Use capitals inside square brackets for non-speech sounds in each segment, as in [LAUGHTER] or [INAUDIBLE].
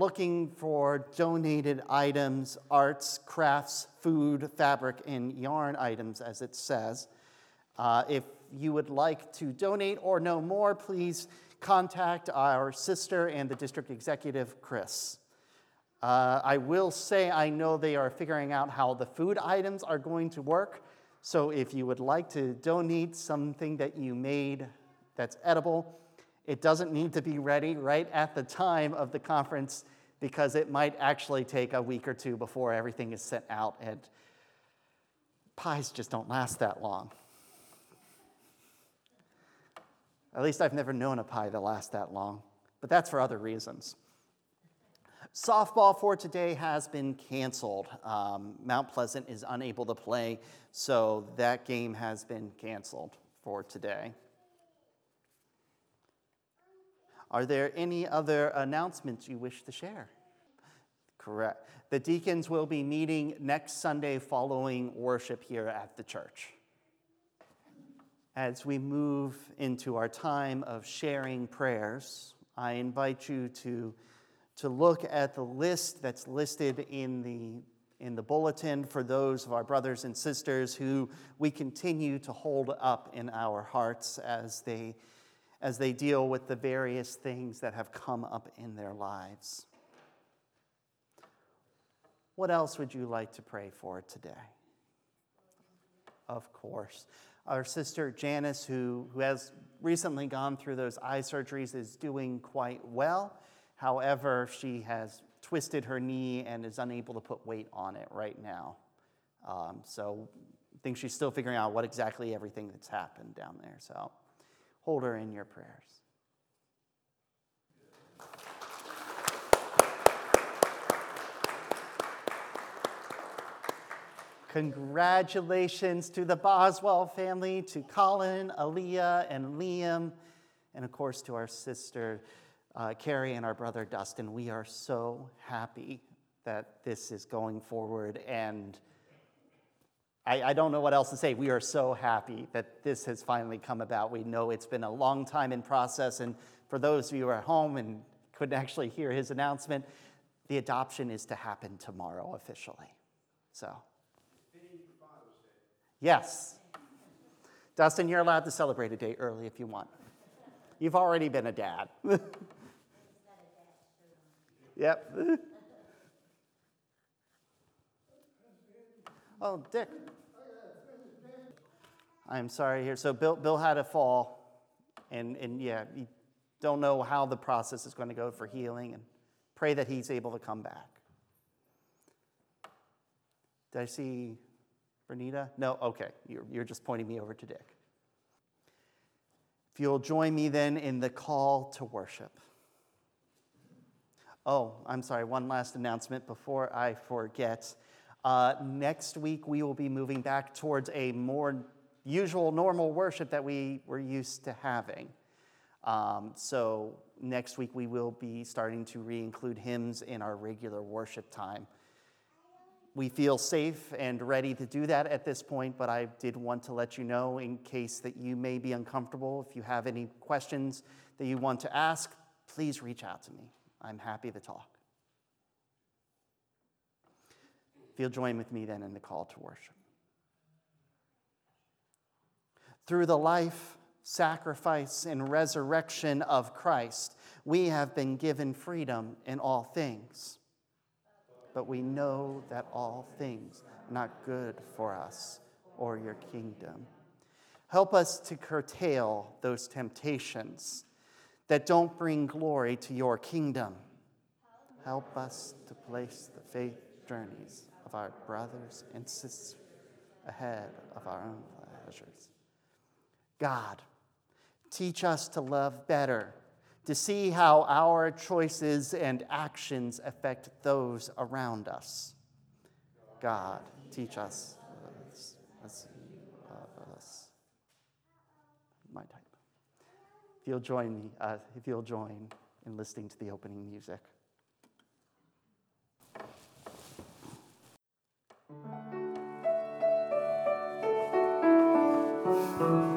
looking for donated items, arts, crafts, food, fabric, and yarn items, as it says. Uh, if you would like to donate or know more, please contact our sister and the district executive, Chris. Uh, I will say I know they are figuring out how the food items are going to work. So if you would like to donate something that you made that's edible, it doesn't need to be ready right at the time of the conference because it might actually take a week or two before everything is sent out, and pies just don't last that long. At least I've never known a pie that lasts that long, but that's for other reasons. Softball for today has been canceled. Um, Mount Pleasant is unable to play, so that game has been canceled for today. Are there any other announcements you wish to share? Correct. The deacons will be meeting next Sunday following worship here at the church. As we move into our time of sharing prayers, I invite you to, to look at the list that's listed in the, in the bulletin for those of our brothers and sisters who we continue to hold up in our hearts as they as they deal with the various things that have come up in their lives. What else would you like to pray for today? Of course. Our sister Janice, who, who has recently gone through those eye surgeries, is doing quite well. However, she has twisted her knee and is unable to put weight on it right now. Um, so I think she's still figuring out what exactly everything that's happened down there. So hold her in your prayers. Congratulations to the Boswell family, to Colin, Aaliyah, and Liam, and of course to our sister uh, Carrie and our brother Dustin. We are so happy that this is going forward and I, I, don't know what else to say. We are so happy that this has finally come about. We know it's been a long time in process, and for those of you who are at home and couldn't actually hear his announcement, the adoption is to happen tomorrow officially. So, yes. Dustin, you're allowed to celebrate a day early if you want. You've already been a dad. [LAUGHS] yep. [LAUGHS] Oh, Dick. I'm sorry here. So Bill, Bill had a fall, and, and yeah, you don't know how the process is going to go for healing, and pray that he's able to come back. Did I see Bernita? No? Okay. You're, you're just pointing me over to Dick. If you'll join me then in the call to worship. Oh, I'm sorry, one last announcement before I forget. Uh, next week, we will be moving back towards a more usual, normal worship that we were used to having. Um, so, next week, we will be starting to re include hymns in our regular worship time. We feel safe and ready to do that at this point, but I did want to let you know in case that you may be uncomfortable. If you have any questions that you want to ask, please reach out to me. I'm happy to talk. You'll join with me then in the call to worship. Through the life, sacrifice, and resurrection of Christ, we have been given freedom in all things. But we know that all things are not good for us or your kingdom. Help us to curtail those temptations that don't bring glory to your kingdom. Help us to place the faith journeys of our brothers and sisters ahead of our own pleasures. God, teach us to love better, to see how our choices and actions affect those around us. God, teach us. My type. If you'll join me, uh, if you'll join in listening to the opening music. If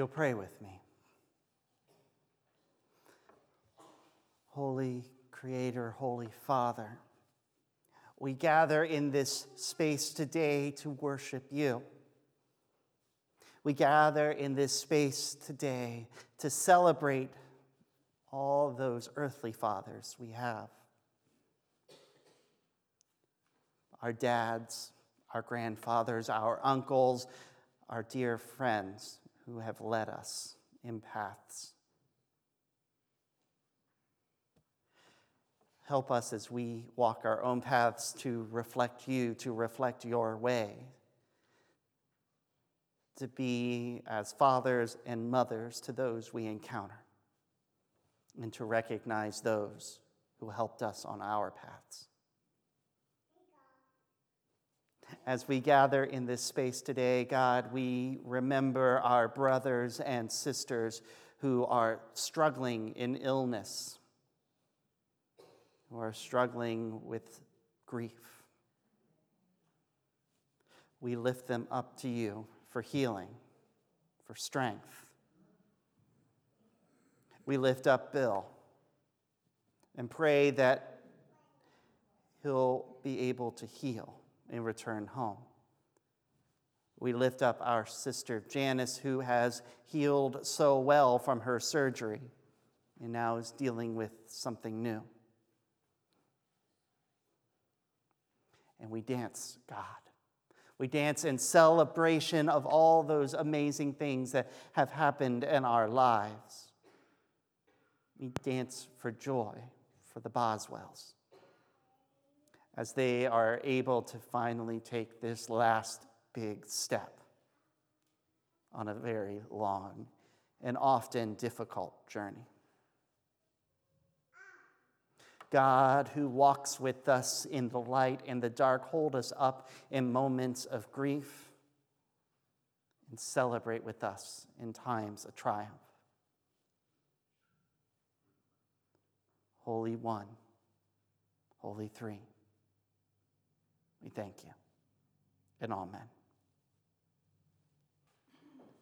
you'll pray with me. Holy Creator, Holy Father, we gather in this space today to worship you. We gather in this space today to celebrate all those earthly fathers we have our dads, our grandfathers, our uncles, our dear friends who have led us in paths. Help us as we walk our own paths to reflect you, to reflect your way, to be as fathers and mothers to those we encounter and to recognize those who helped us on our paths. As we gather in this space today, God, we remember our brothers and sisters who are struggling in illness, who are struggling with grief. We lift them up to you for healing, for strength we lift up Bill and pray that he'll be able to heal and return home. We lift up our sister Janice, who has healed so well from her surgery and now is dealing with something new. And we dance, God. We dance in celebration of all those amazing things that have happened in our lives we dance for joy for the Boswells as they are able to finally take this last big step on a very long and often difficult journey. God, who walks with us in the light and the dark, hold us up in moments of grief and celebrate with us in times of triumph. Holy One, Holy Three. We thank you. And Amen.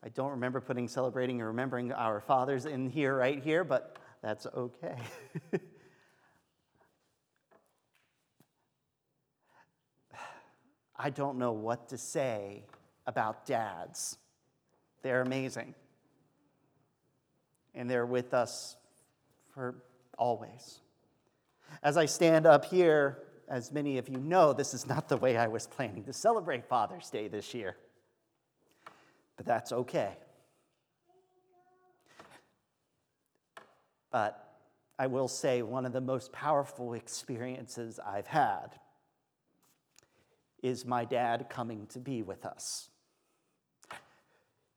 I don't remember putting celebrating or remembering our fathers in here right here, but that's okay. [LAUGHS] I don't know what to say about dads. They're amazing. And they're with us for always. As I stand up here, as many of you know, this is not the way I was planning to celebrate Father's Day this year. But that's okay. But I will say one of the most powerful experiences I've had is my dad coming to be with us.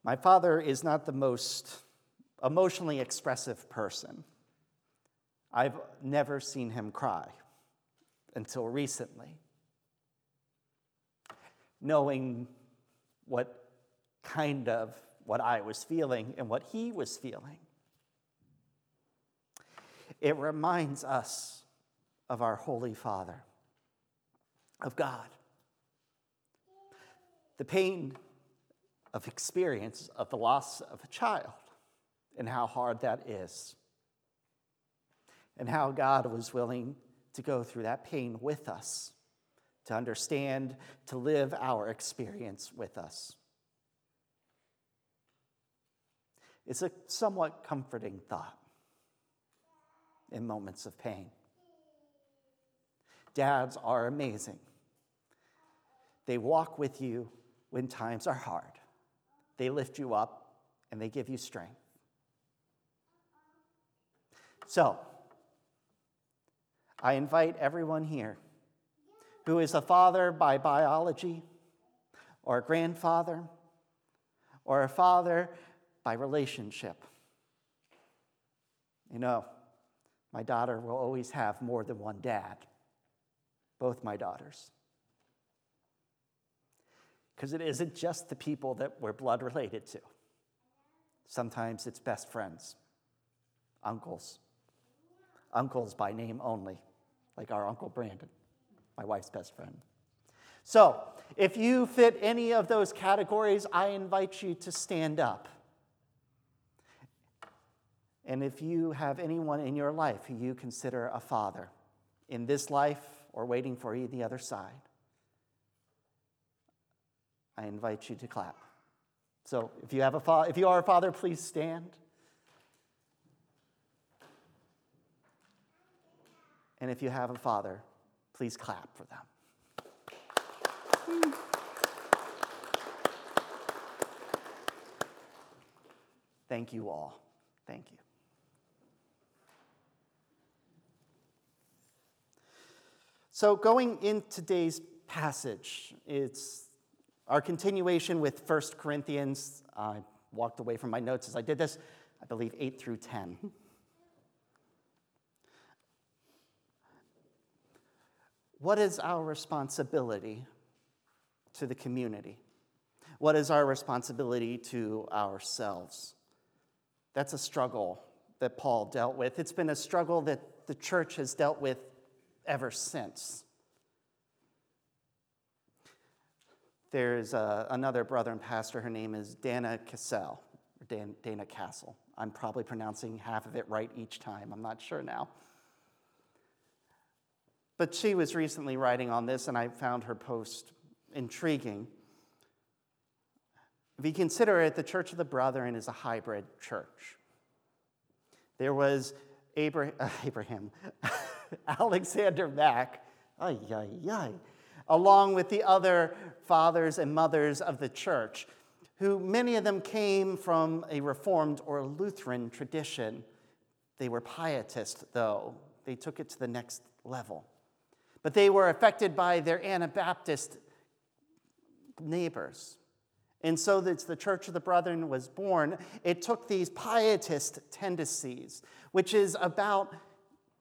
My father is not the most emotionally expressive person. I've never seen him cry until recently. Knowing what kind of what I was feeling and what he was feeling. It reminds us of our Holy Father, of God. The pain of experience of the loss of a child and how hard that is and how God was willing to go through that pain with us, to understand, to live our experience with us. It's a somewhat comforting thought in moments of pain. Dads are amazing. They walk with you when times are hard. They lift you up and they give you strength. So, I invite everyone here who is a father by biology, or a grandfather, or a father by relationship. You know, my daughter will always have more than one dad, both my daughters. Because it isn't just the people that we're blood related to, sometimes it's best friends, uncles, uncles by name only like our Uncle Brandon, my wife's best friend. So, if you fit any of those categories, I invite you to stand up. And if you have anyone in your life who you consider a father in this life or waiting for you the other side, I invite you to clap. So if you have a fa- if you are a father, please stand. And if you have a father, please clap for them. Thank you all. Thank you. So, going in today's passage, it's our continuation with 1 Corinthians. I walked away from my notes as I did this, I believe 8 through 10. What is our responsibility to the community? What is our responsibility to ourselves? That's a struggle that Paul dealt with. It's been a struggle that the church has dealt with ever since. There's uh, another brother and pastor, her name is Dana Cassell, or Dan, Dana Castle. I'm probably pronouncing half of it right each time, I'm not sure now. But she was recently writing on this, and I found her post intriguing. If you consider it, the Church of the Brethren is a hybrid church. There was [LAUGHS] Abraham, uh, [LAUGHS] Abraham Alexander Mack, ay, ay, ay, along with the other fathers and mothers of the church, who many of them came from a Reformed or Lutheran tradition. They were pietist, though. They took it to the next level. But they were affected by their Anabaptist neighbors. And so that the Church of the Brethren was born, it took these pietist tendencies, which is about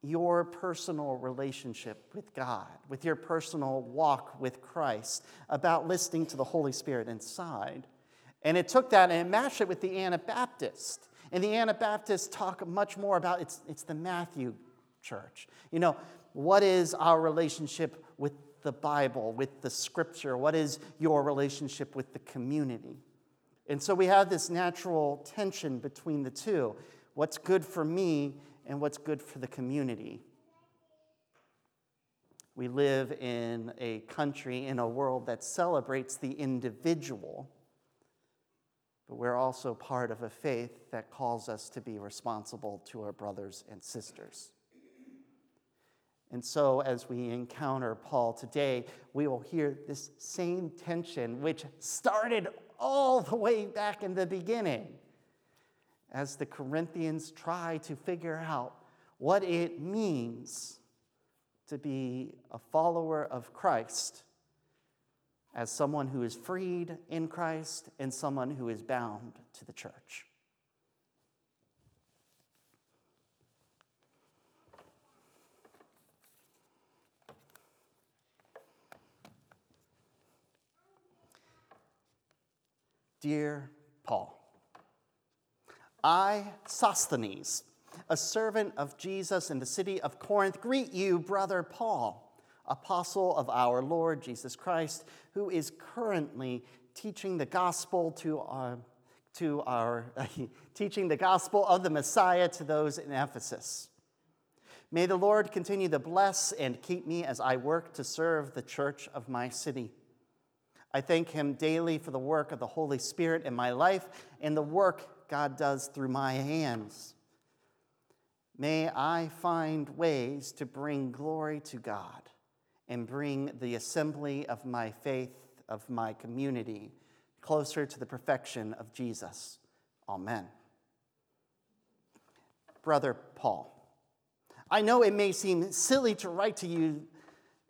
your personal relationship with God, with your personal walk with Christ, about listening to the Holy Spirit inside. And it took that and it matched it with the Anabaptist. And the Anabaptists talk much more about it's, it's the Matthew church. You know, what is our relationship with the Bible, with the scripture? What is your relationship with the community? And so we have this natural tension between the two what's good for me and what's good for the community. We live in a country, in a world that celebrates the individual, but we're also part of a faith that calls us to be responsible to our brothers and sisters. And so, as we encounter Paul today, we will hear this same tension, which started all the way back in the beginning, as the Corinthians try to figure out what it means to be a follower of Christ as someone who is freed in Christ and someone who is bound to the church. Dear Paul, I, Sosthenes, a servant of Jesus in the city of Corinth, greet you, brother Paul, apostle of our Lord Jesus Christ, who is currently teaching the gospel to our, to our [LAUGHS] teaching the gospel of the Messiah to those in Ephesus. May the Lord continue to bless and keep me as I work to serve the church of my city. I thank Him daily for the work of the Holy Spirit in my life and the work God does through my hands. May I find ways to bring glory to God and bring the assembly of my faith, of my community, closer to the perfection of Jesus. Amen. Brother Paul, I know it may seem silly to write to you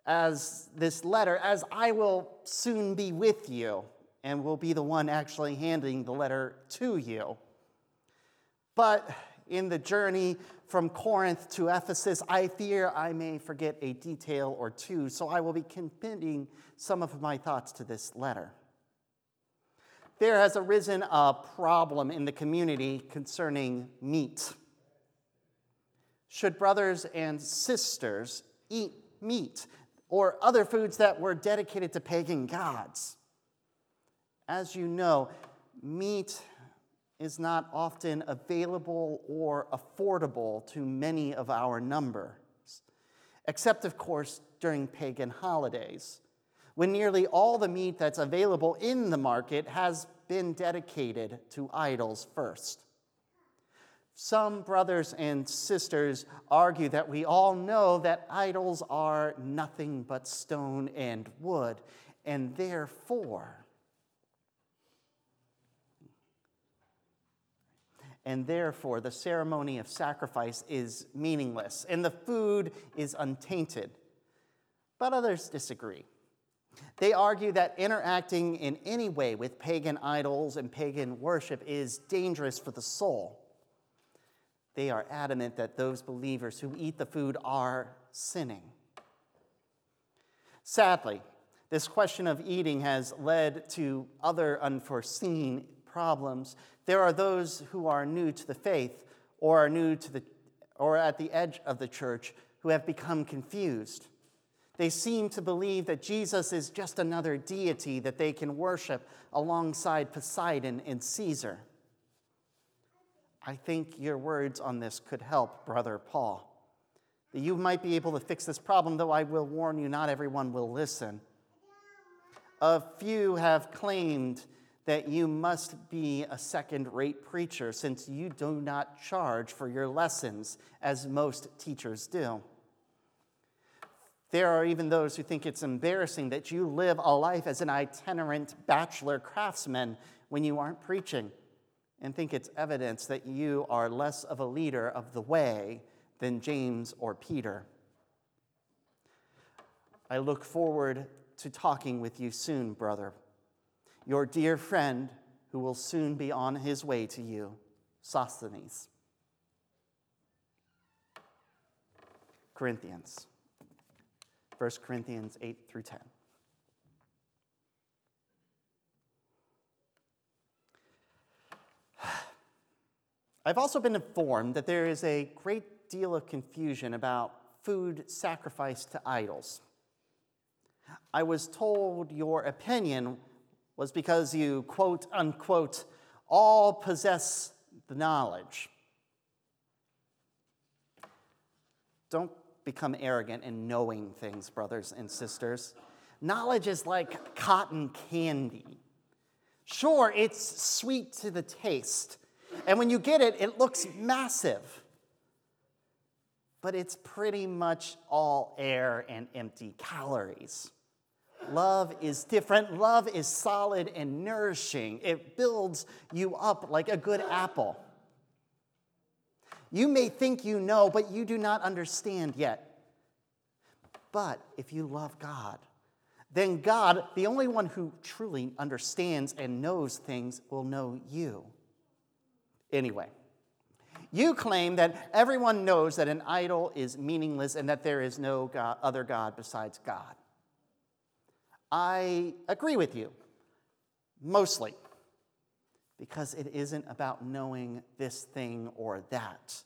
as this letter, as I will soon be with you and will be the one actually handing the letter to you. But in the journey from Corinth to Ephesus, I fear I may forget a detail or two, so I will be committing some of my thoughts to this letter. There has arisen a problem in the community concerning meat. Should brothers and sisters eat meat? Or other foods that were dedicated to pagan gods. As you know, meat is not often available or affordable to many of our numbers, except, of course, during pagan holidays, when nearly all the meat that's available in the market has been dedicated to idols first. Some brothers and sisters argue that we all know that idols are nothing but stone and wood, and therefore, and therefore the ceremony of sacrifice is meaningless and the food is untainted. But others disagree. They argue that interacting in any way with pagan idols and pagan worship is dangerous for the soul. They are adamant that those believers who eat the food are sinning. Sadly, this question of eating has led to other unforeseen problems. There are those who are new to the faith or are new to the or at the edge of the church who have become confused. They seem to believe that Jesus is just another deity that they can worship alongside Poseidon and Caesar. I think your words on this could help, Brother Paul. You might be able to fix this problem, though I will warn you, not everyone will listen. A few have claimed that you must be a second rate preacher since you do not charge for your lessons, as most teachers do. There are even those who think it's embarrassing that you live a life as an itinerant bachelor craftsman when you aren't preaching and think it's evidence that you are less of a leader of the way than James or Peter. I look forward to talking with you soon, brother. Your dear friend, who will soon be on his way to you, Sosthenes. Corinthians, 1 Corinthians 8 through 10. I've also been informed that there is a great deal of confusion about food sacrificed to idols. I was told your opinion was because you, quote unquote, all possess the knowledge. Don't become arrogant in knowing things, brothers and sisters. Knowledge is like cotton candy. Sure, it's sweet to the taste, and when you get it, it looks massive. But it's pretty much all air and empty calories. Love is different. Love is solid and nourishing. It builds you up like a good apple. You may think you know, but you do not understand yet. But if you love God, then God, the only one who truly understands and knows things, will know you. Anyway, you claim that everyone knows that an idol is meaningless and that there is no God, other God besides God. I agree with you, mostly, because it isn't about knowing this thing or that.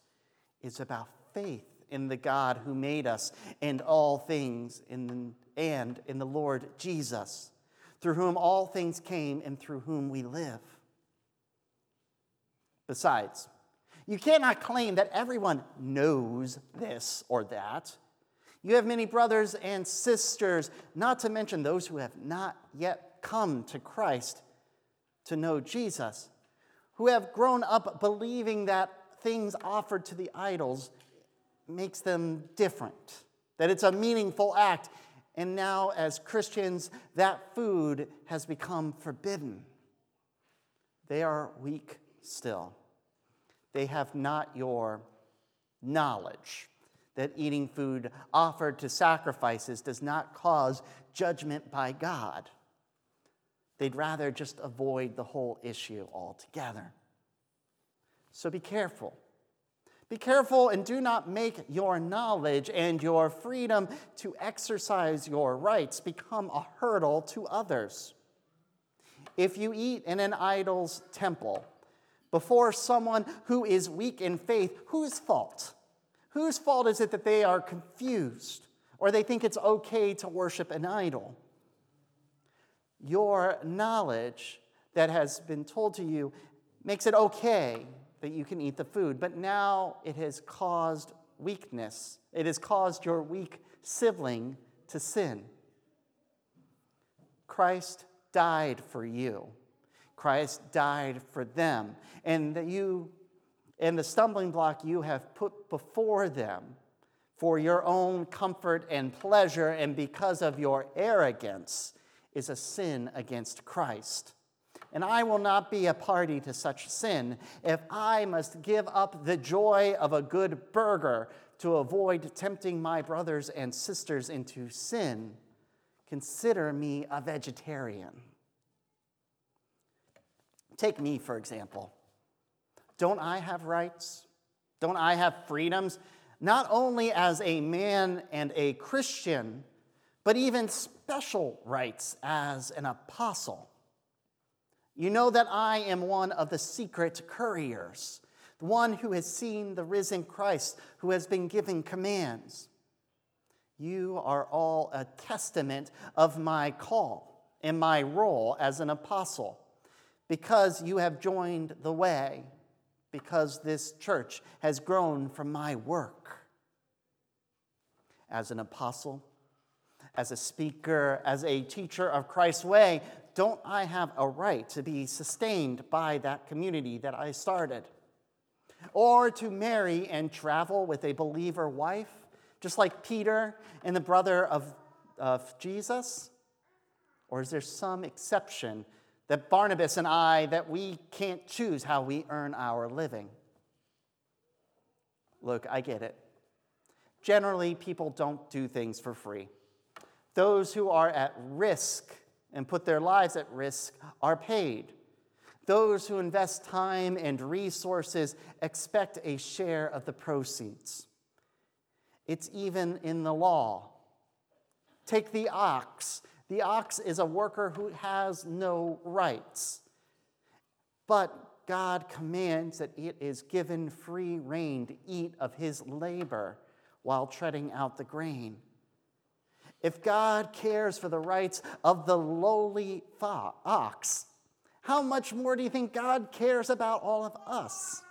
It's about faith in the God who made us and all things in, and in the Lord Jesus, through whom all things came and through whom we live. Besides, you cannot claim that everyone knows this or that. You have many brothers and sisters, not to mention those who have not yet come to Christ to know Jesus, who have grown up believing that things offered to the idols makes them different, that it's a meaningful act. And now, as Christians, that food has become forbidden. They are weak still. They have not your knowledge that eating food offered to sacrifices does not cause judgment by God. They'd rather just avoid the whole issue altogether. So be careful. Be careful and do not make your knowledge and your freedom to exercise your rights become a hurdle to others. If you eat in an idol's temple, before someone who is weak in faith, whose fault? Whose fault is it that they are confused or they think it's okay to worship an idol? Your knowledge that has been told to you makes it okay that you can eat the food, but now it has caused weakness. It has caused your weak sibling to sin. Christ died for you. Christ died for them. And that you and the stumbling block you have put before them for your own comfort and pleasure and because of your arrogance is a sin against Christ. And I will not be a party to such sin if I must give up the joy of a good burger to avoid tempting my brothers and sisters into sin. Consider me a vegetarian. Take me, for example. Don't I have rights? Don't I have freedoms? Not only as a man and a Christian, but even special rights as an apostle. You know that I am one of the secret couriers, the one who has seen the risen Christ, who has been given commands. You are all a testament of my call and my role as an apostle because you have joined the way, because this church has grown from my work. As an apostle, as a speaker, as a teacher of Christ's way, don't I have a right to be sustained by that community that I started? Or to marry and travel with a believer wife, just like Peter and the brother of, of Jesus? Or is there some exception that Barnabas and I, that we can't choose how we earn our living. Look, I get it. Generally, people don't do things for free. Those who are at risk and put their lives at risk are paid. Those who invest time and resources expect a share of the proceeds. It's even in the law. Take the ox the ox is a worker who has no rights. But God commands that it is given free rein to eat of his labor while treading out the grain. If God cares for the rights of the lowly ox, how much more do you think God cares about all of us?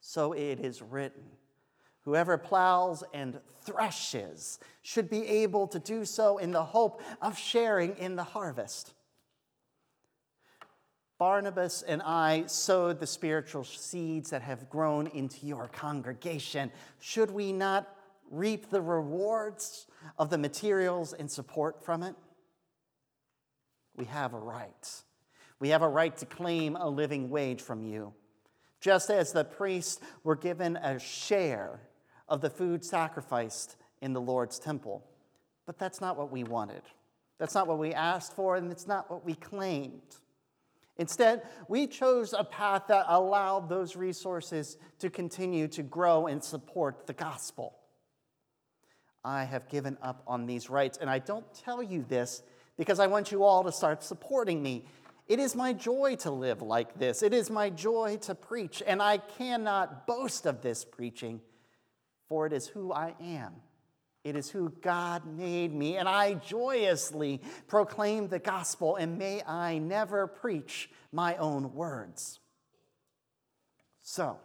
So it is written Whoever plows and threshes should be able to do so in the hope of sharing in the harvest. Barnabas and I sowed the spiritual seeds that have grown into your congregation. Should we not reap the rewards of the materials and support from it? We have a right. We have a right to claim a living wage from you. Just as the priests were given a share of the food sacrificed in the Lord's temple. But that's not what we wanted. That's not what we asked for, and it's not what we claimed. Instead, we chose a path that allowed those resources to continue to grow and support the gospel. I have given up on these rights, and I don't tell you this because I want you all to start supporting me. It is my joy to live like this. It is my joy to preach, and I cannot boast of this preaching for it is who I am. It is who God made me, and I joyously proclaim the gospel, and may I never preach my own words. So,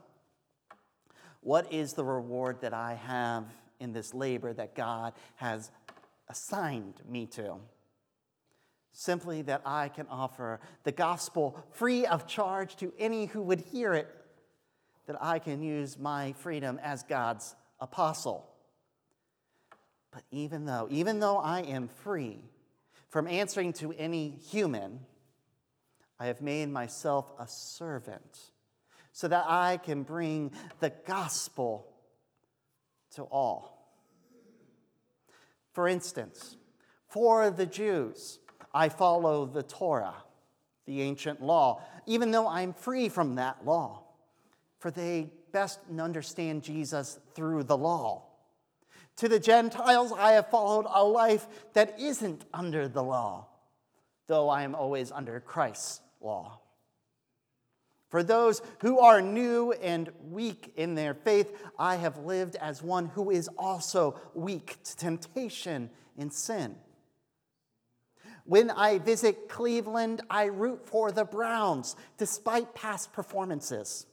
what is the reward that I have in this labor that God has assigned me to? Simply that I can offer the gospel free of charge to any who would hear it, that I can use my freedom as God's apostle. But even though, even though I am free from answering to any human, I have made myself a servant so that I can bring the gospel to all. For instance, for the Jews, I follow the Torah, the ancient law, even though I'm free from that law, for they best understand Jesus through the law. To the Gentiles, I have followed a life that isn't under the law, though I am always under Christ's law. For those who are new and weak in their faith, I have lived as one who is also weak to temptation and sin. When I visit Cleveland, I root for the Browns despite past performances.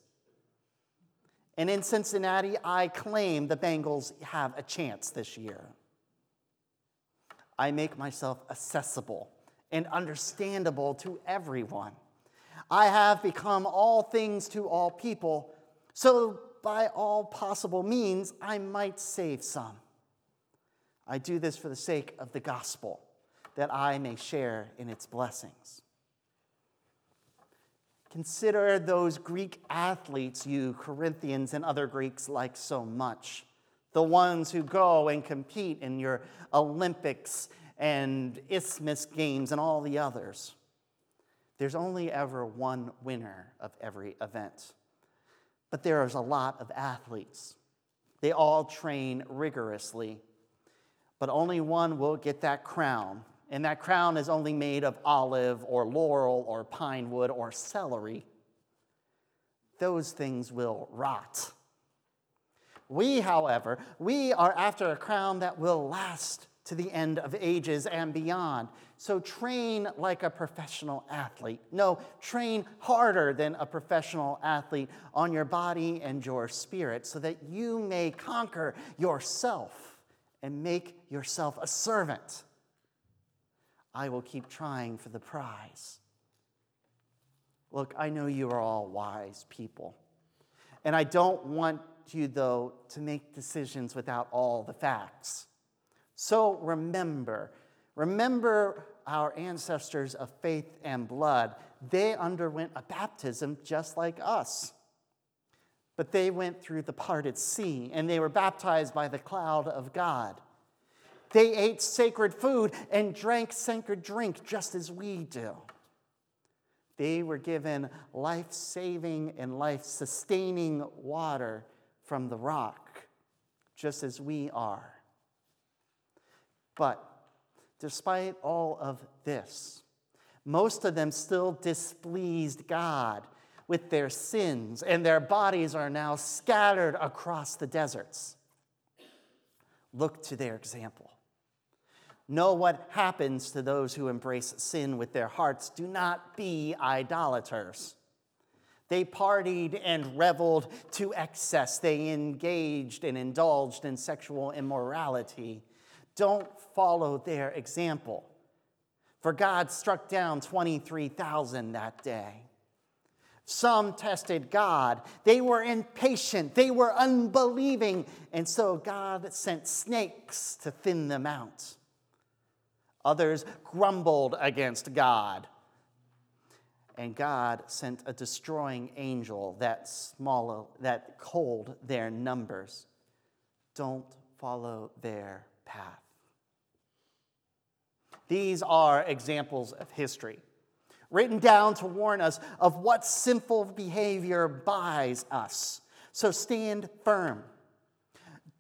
And in Cincinnati, I claim the Bengals have a chance this year. I make myself accessible and understandable to everyone. I have become all things to all people, so by all possible means, I might save some. I do this for the sake of the gospel, that I may share in its blessings. Consider those Greek athletes you Corinthians and other Greeks like so much. The ones who go and compete in your Olympics and Isthmus Games and all the others. There's only ever one winner of every event. But there is a lot of athletes. They all train rigorously, but only one will get that crown and that crown is only made of olive or laurel or pine wood or celery, those things will rot. We, however, we are after a crown that will last to the end of ages and beyond. So train like a professional athlete. No, train harder than a professional athlete on your body and your spirit so that you may conquer yourself and make yourself a servant I will keep trying for the prize. Look, I know you are all wise people. And I don't want you, though, to make decisions without all the facts. So remember, remember our ancestors of faith and blood. They underwent a baptism just like us. But they went through the parted sea and they were baptized by the cloud of God. They ate sacred food and drank sacred drink just as we do. They were given life saving and life sustaining water from the rock, just as we are. But despite all of this, most of them still displeased God with their sins, and their bodies are now scattered across the deserts. Look to their example. Know what happens to those who embrace sin with their hearts. Do not be idolaters. They partied and reveled to excess. They engaged and indulged in sexual immorality. Don't follow their example. For God struck down 23,000 that day. Some tested God. They were impatient. They were unbelieving. And so God sent snakes to thin them out. Others grumbled against God. And God sent a destroying angel that, small, that culled their numbers. Don't follow their path. These are examples of history, written down to warn us of what sinful behavior buys us. So stand firm.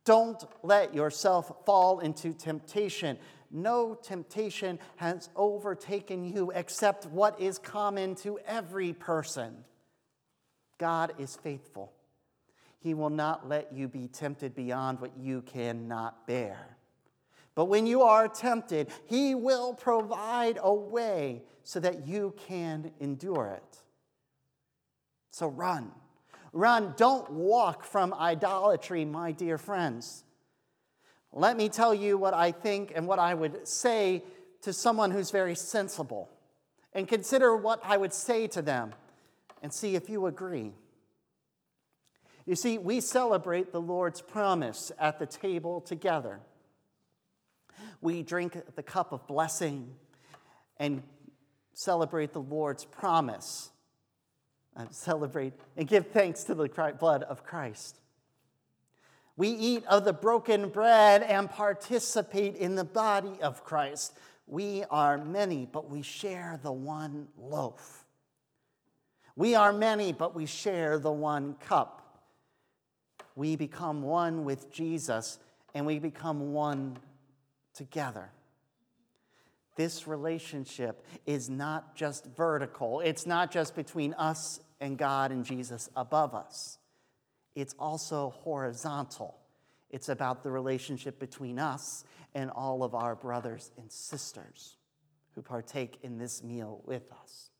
Don't let yourself fall into temptation no temptation has overtaken you except what is common to every person. God is faithful. He will not let you be tempted beyond what you cannot bear. But when you are tempted, He will provide a way so that you can endure it. So run. Run. Don't walk from idolatry, my dear friends. Let me tell you what I think and what I would say to someone who's very sensible. And consider what I would say to them and see if you agree. You see, we celebrate the Lord's promise at the table together. We drink the cup of blessing and celebrate the Lord's promise. Uh, celebrate and give thanks to the blood of Christ. We eat of the broken bread and participate in the body of Christ. We are many, but we share the one loaf. We are many, but we share the one cup. We become one with Jesus and we become one together. This relationship is not just vertical, it's not just between us and God and Jesus above us it's also horizontal. It's about the relationship between us and all of our brothers and sisters who partake in this meal with us.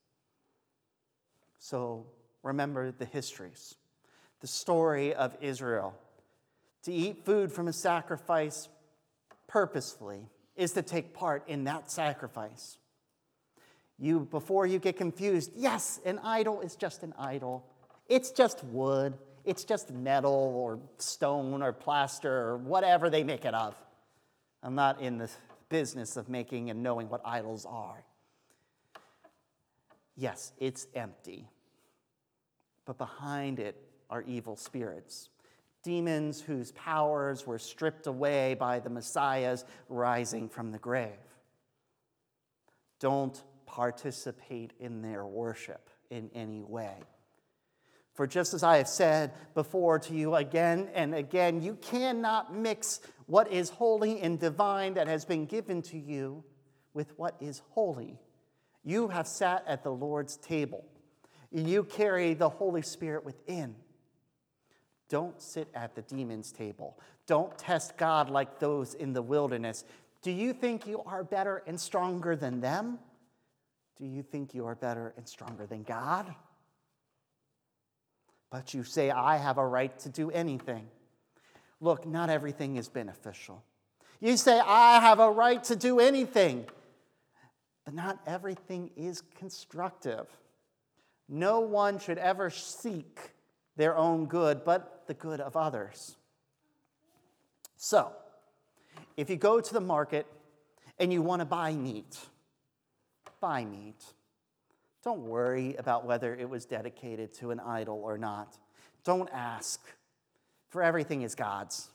So remember the histories, the story of Israel. To eat food from a sacrifice purposefully is to take part in that sacrifice. You, before you get confused, yes, an idol is just an idol. It's just wood, it's just metal or stone or plaster or whatever they make it of. I'm not in the business of making and knowing what idols are. Yes, it's empty, but behind it are evil spirits demons whose powers were stripped away by the Messiah's rising from the grave. Don't participate in their worship in any way. For just as I have said before to you again and again, you cannot mix what is holy and divine that has been given to you with what is holy. You have sat at the Lord's table. and You carry the Holy Spirit within. Don't sit at the demon's table. Don't test God like those in the wilderness. Do you think you are better and stronger than them? Do you think you are better and stronger than God? But you say, I have a right to do anything. Look, not everything is beneficial. You say, I have a right to do anything, but not everything is constructive. No one should ever seek their own good, but the good of others. So, if you go to the market and you want to buy meat, buy meat. Don't worry about whether it was dedicated to an idol or not. Don't ask, for everything is God's.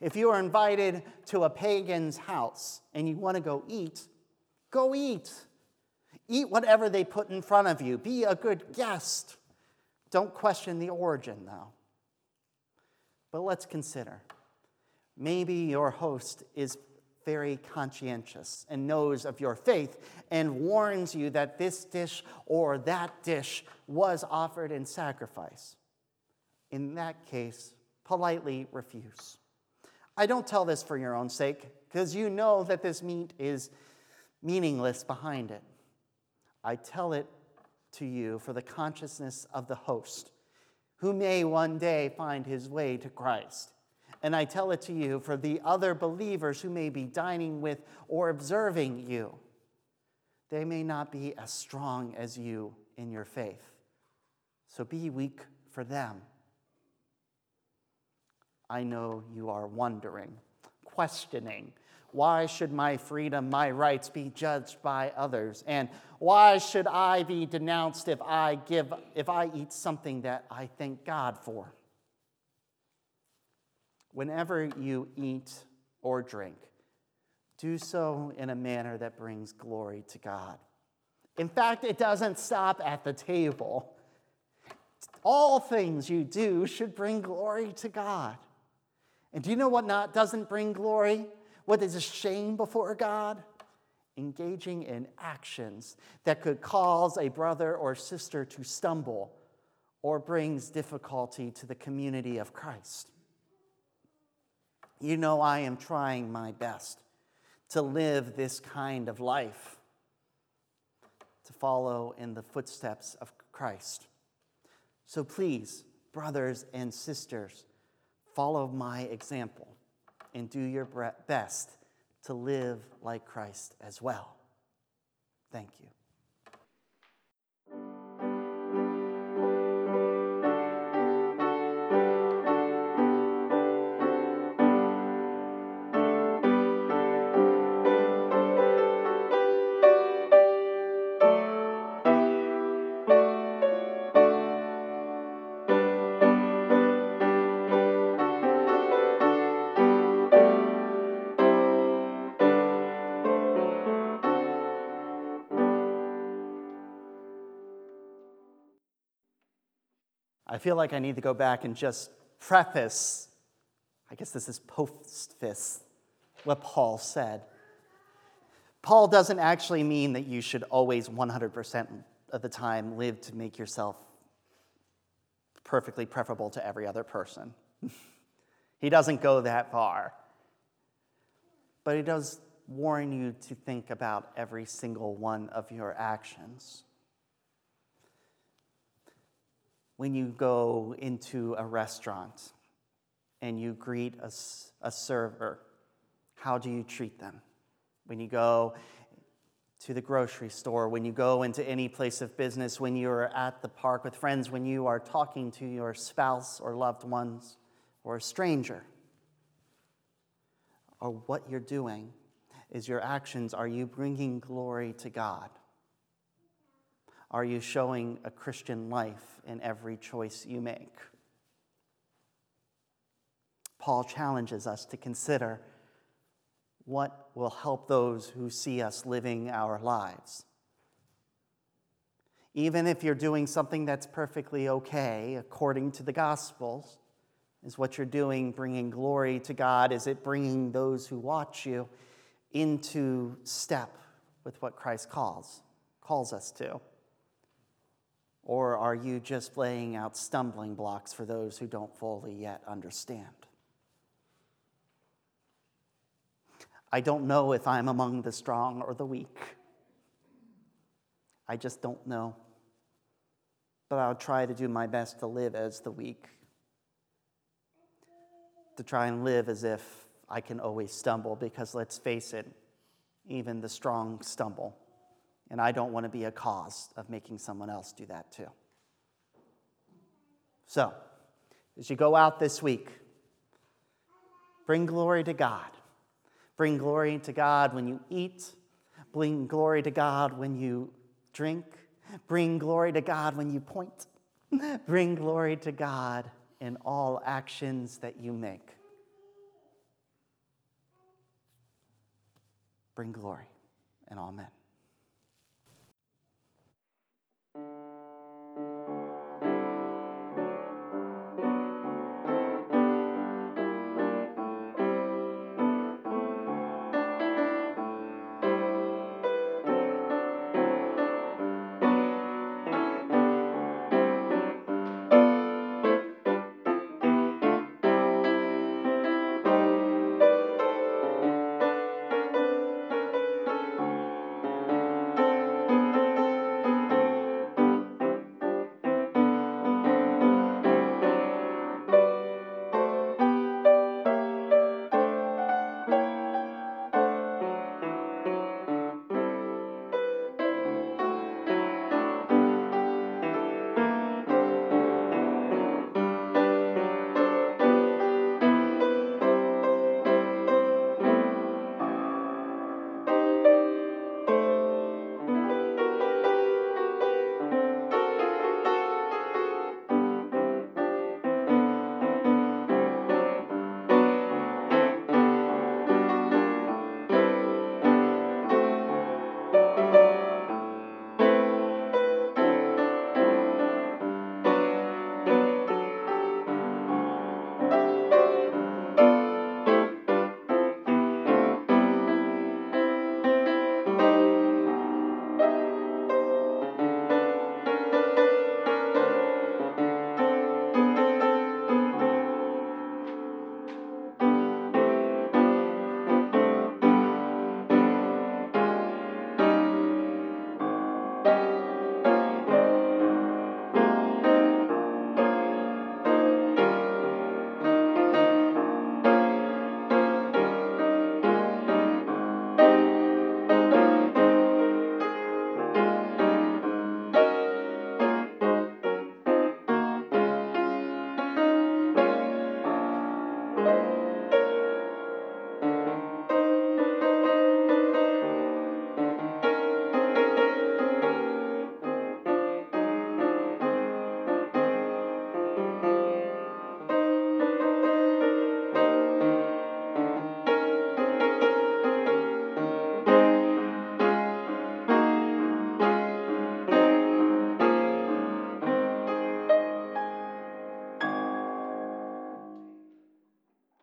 If you are invited to a pagan's house and you want to go eat, go eat. Eat whatever they put in front of you. Be a good guest. Don't question the origin, though. But let's consider maybe your host is very conscientious and knows of your faith and warns you that this dish or that dish was offered in sacrifice. In that case, politely refuse. I don't tell this for your own sake, because you know that this meat is meaningless behind it. I tell it to you for the consciousness of the host, who may one day find his way to Christ. And I tell it to you for the other believers who may be dining with or observing you. They may not be as strong as you in your faith. So be weak for them. I know you are wondering, questioning, why should my freedom, my rights be judged by others? And why should I be denounced if I give if I eat something that I thank God for? Whenever you eat or drink, do so in a manner that brings glory to God. In fact, it doesn't stop at the table. All things you do should bring glory to God. And do you know what not doesn't bring glory? What is a shame before God? Engaging in actions that could cause a brother or sister to stumble or brings difficulty to the community of Christ. You know, I am trying my best to live this kind of life, to follow in the footsteps of Christ. So please, brothers and sisters, follow my example and do your best to live like Christ as well. Thank you. I feel like I need to go back and just preface, I guess this is postface, what Paul said. Paul doesn't actually mean that you should always 100% of the time live to make yourself perfectly preferable to every other person. [LAUGHS] he doesn't go that far. But he does warn you to think about every single one of your actions. When you go into a restaurant and you greet a, a server, how do you treat them? When you go to the grocery store, when you go into any place of business, when you are at the park with friends, when you are talking to your spouse or loved ones or a stranger, or what you're doing is your actions. Are you bringing glory to God? Are you showing a Christian life in every choice you make? Paul challenges us to consider what will help those who see us living our lives. Even if you're doing something that's perfectly okay according to the Gospels, is what you're doing bringing glory to God? Is it bringing those who watch you into step with what Christ calls calls us to? Or are you just laying out stumbling blocks for those who don't fully yet understand? I don't know if I'm among the strong or the weak. I just don't know. But I'll try to do my best to live as the weak, to try and live as if I can always stumble, because let's face it, even the strong stumble. And I don't want to be a cause of making someone else do that too. So, as you go out this week, bring glory to God Bring glory to God when you eat. Bring glory to God when you drink. Bring glory to God when you point. [LAUGHS] Bring glory to God in all actions that you make. Bring glory and amen.